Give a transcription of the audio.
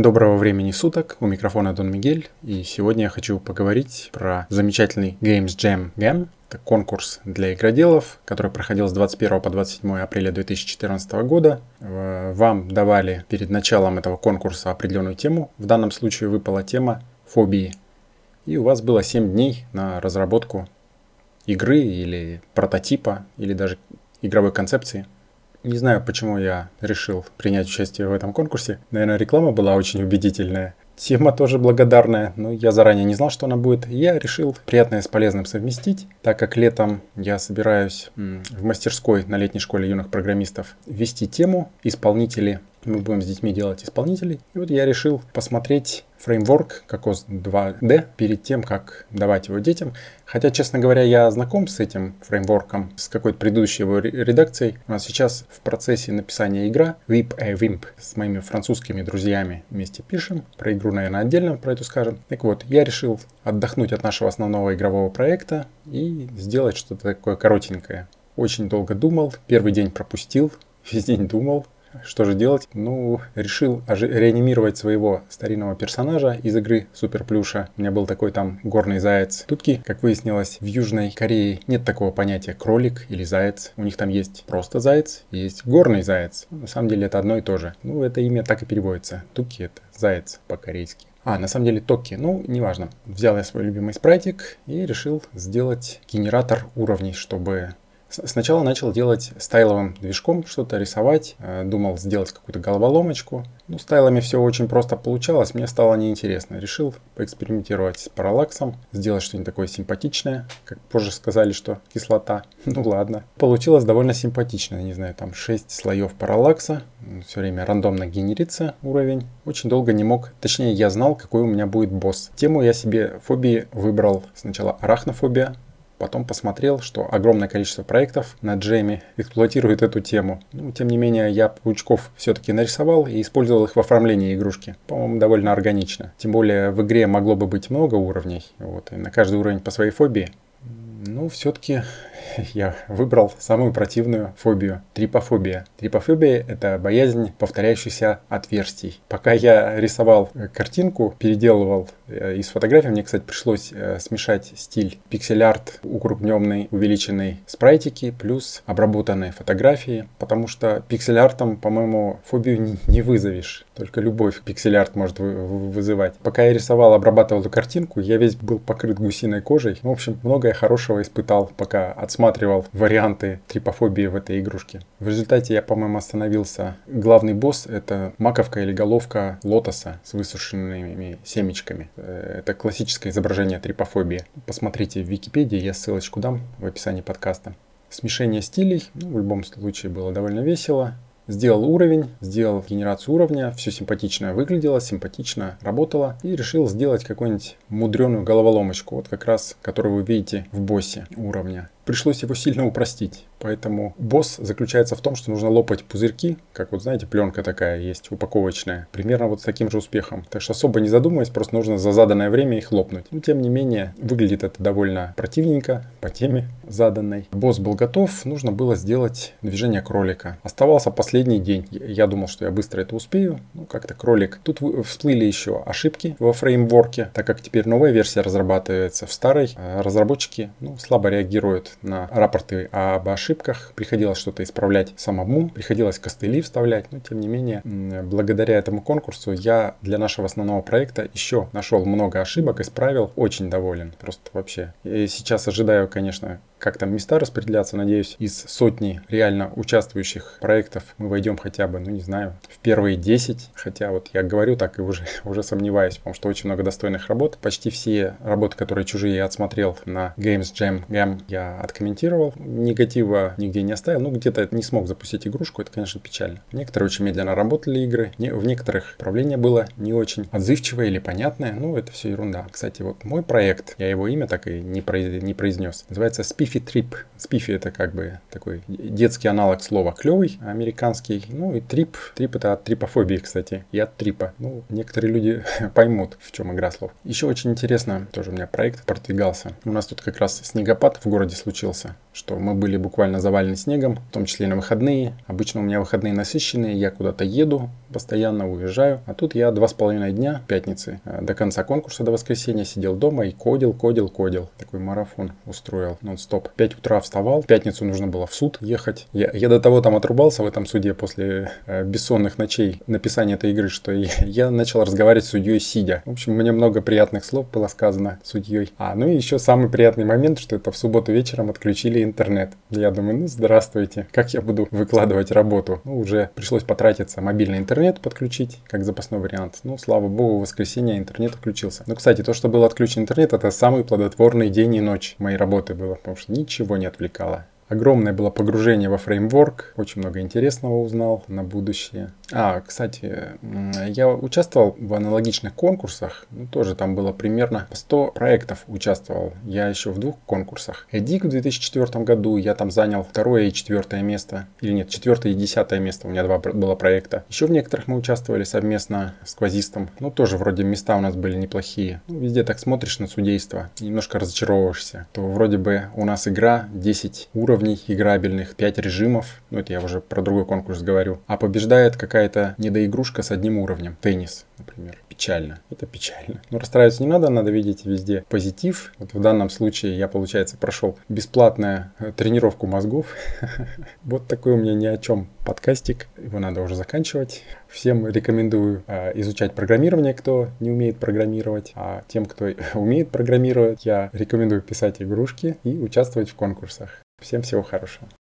Доброго времени суток, у микрофона Дон Мигель, и сегодня я хочу поговорить про замечательный Games Jam Game. Это конкурс для игроделов, который проходил с 21 по 27 апреля 2014 года. Вам давали перед началом этого конкурса определенную тему. В данном случае выпала тема фобии. И у вас было 7 дней на разработку игры или прототипа, или даже игровой концепции – не знаю, почему я решил принять участие в этом конкурсе. Наверное, реклама была очень убедительная. Тема тоже благодарная, но я заранее не знал, что она будет. Я решил приятное с полезным совместить, так как летом я собираюсь в мастерской на летней школе юных программистов ввести тему исполнители мы будем с детьми делать исполнителей. И вот я решил посмотреть фреймворк Cocos 2D перед тем, как давать его детям. Хотя, честно говоря, я знаком с этим фреймворком, с какой-то предыдущей его редакцией. У нас сейчас в процессе написания игра Whip a Wimp с моими французскими друзьями вместе пишем. Про игру, наверное, отдельно про эту скажем. Так вот, я решил отдохнуть от нашего основного игрового проекта и сделать что-то такое коротенькое. Очень долго думал, первый день пропустил, весь день думал, что же делать? Ну, решил реанимировать своего старинного персонажа из игры Супер Плюша. У меня был такой там горный заяц. Тутки, как выяснилось, в Южной Корее нет такого понятия кролик или заяц. У них там есть просто заяц, есть горный заяц. На самом деле это одно и то же. Ну, это имя так и переводится. Туки это заяц по-корейски. А, на самом деле токи, ну, неважно. Взял я свой любимый спрайтик и решил сделать генератор уровней, чтобы Сначала начал делать стайловым движком что-то, рисовать, э, думал сделать какую-то головоломочку. Ну, стайлами все очень просто получалось, мне стало неинтересно. Решил поэкспериментировать с параллаксом, сделать что-нибудь такое симпатичное. Как позже сказали, что кислота. Ну ладно. Получилось довольно симпатично, не знаю, там 6 слоев параллакса. Все время рандомно генерится уровень. Очень долго не мог, точнее я знал, какой у меня будет босс. Тему я себе фобии выбрал сначала арахнофобия, Потом посмотрел, что огромное количество проектов на Джеме эксплуатирует эту тему. Ну, тем не менее, я паучков все-таки нарисовал и использовал их в оформлении игрушки. По-моему, довольно органично. Тем более в игре могло бы быть много уровней. Вот, и на каждый уровень по своей фобии. Ну, все-таки я выбрал самую противную фобию – трипофобия. Трипофобия – это боязнь повторяющихся отверстий. Пока я рисовал картинку, переделывал из фотографий, мне, кстати, пришлось э, смешать стиль пиксель-арт, укрупненный, увеличенный спрайтики, плюс обработанные фотографии, потому что пиксель-артом, по-моему, фобию не вызовешь. Только любовь пиксель-арт может вызывать. Пока я рисовал, обрабатывал эту картинку, я весь был покрыт гусиной кожей. В общем, многое хорошего испытал, пока отсматривал варианты трипофобии в этой игрушке. В результате я, по-моему, остановился. Главный босс — это маковка или головка лотоса с высушенными семечками. Э, это классическое изображение трипофобии. Посмотрите в Википедии, я ссылочку дам в описании подкаста. Смешение стилей, ну, в любом случае, было довольно весело. Сделал уровень, сделал генерацию уровня, все симпатично выглядело, симпатично работало и решил сделать какую-нибудь мудреную головоломочку, вот как раз, которую вы видите в боссе уровня пришлось его сильно упростить. Поэтому босс заключается в том, что нужно лопать пузырьки, как вот знаете, пленка такая есть, упаковочная, примерно вот с таким же успехом. Так что особо не задумываясь, просто нужно за заданное время их лопнуть. Но тем не менее, выглядит это довольно противненько по теме заданной. Босс был готов, нужно было сделать движение кролика. Оставался последний день. Я думал, что я быстро это успею. Ну, как-то кролик. Тут всплыли еще ошибки во фреймворке, так как теперь новая версия разрабатывается в старой. А разработчики ну, слабо реагируют на рапорты об ошибках, приходилось что-то исправлять самому, приходилось костыли вставлять, но тем не менее, благодаря этому конкурсу я для нашего основного проекта еще нашел много ошибок, исправил, очень доволен, просто вообще. И сейчас ожидаю, конечно, как там места распределяться. Надеюсь, из сотни реально участвующих проектов мы войдем хотя бы, ну не знаю, в первые 10. Хотя вот я говорю так и уже, уже сомневаюсь, потому что очень много достойных работ. Почти все работы, которые чужие я отсмотрел на Games Jam Gam, я откомментировал. Негатива нигде не оставил. Ну где-то не смог запустить игрушку, это, конечно, печально. Некоторые очень медленно работали игры. В некоторых управление было не очень отзывчивое или понятное. Ну это все ерунда. Кстати, вот мой проект, я его имя так и не, произнес, называется Spiff Spiffy Trip. Spiffy это как бы такой детский аналог слова клевый, американский. Ну и трип. Трип это от трипофобии, кстати, и от трипа. Ну, некоторые люди поймут, в чем игра слов. Еще очень интересно, тоже у меня проект продвигался. У нас тут как раз снегопад в городе случился. Что мы были буквально завалены снегом, в том числе и на выходные. Обычно у меня выходные насыщенные, я куда-то еду, постоянно уезжаю. А тут я два с половиной дня, пятницы, э, до конца конкурса, до воскресенья сидел дома и кодил, кодил, кодил. Такой марафон устроил нон-стоп. 5 утра вставал, в пятницу нужно было в суд ехать. Я, я до того там отрубался в этом суде после э, бессонных ночей написания этой игры, что я, я начал разговаривать с судьей сидя. В общем, мне много приятных слов было сказано судьей. А, ну и еще самый приятный момент, что это в субботу вечером отключили интернет. Я думаю, ну здравствуйте, как я буду выкладывать работу? Ну, уже пришлось потратиться, мобильный интернет подключить, как запасной вариант. Ну, слава богу, в воскресенье интернет включился. Ну, кстати, то, что был отключен интернет, это самый плодотворный день и ночь моей работы было, потому что ничего не отвлекало. Огромное было погружение во фреймворк, очень много интересного узнал на будущее. А, кстати, я участвовал в аналогичных конкурсах, ну, тоже там было примерно 100 проектов участвовал. Я еще в двух конкурсах. Эдик в 2004 году, я там занял второе и четвертое место. Или нет, четвертое и десятое место, у меня два было проекта. Еще в некоторых мы участвовали совместно с квазистом. Ну, тоже вроде места у нас были неплохие. Ну, везде так смотришь на судейство, немножко разочаровываешься. То вроде бы у нас игра 10 уровней играбельных, 5 режимов, ну это я уже про другой конкурс говорю, а побеждает какая-то недоигрушка с одним уровнем, теннис, например. Печально, это печально. Но расстраиваться не надо, надо видеть везде позитив. Вот в данном случае я, получается, прошел бесплатную э, тренировку мозгов. Вот такой у меня ни о чем подкастик, его надо уже заканчивать. Всем рекомендую э, изучать программирование, кто не умеет программировать, а тем, кто умеет программировать, я рекомендую писать игрушки и участвовать в конкурсах. Всем всего хорошего.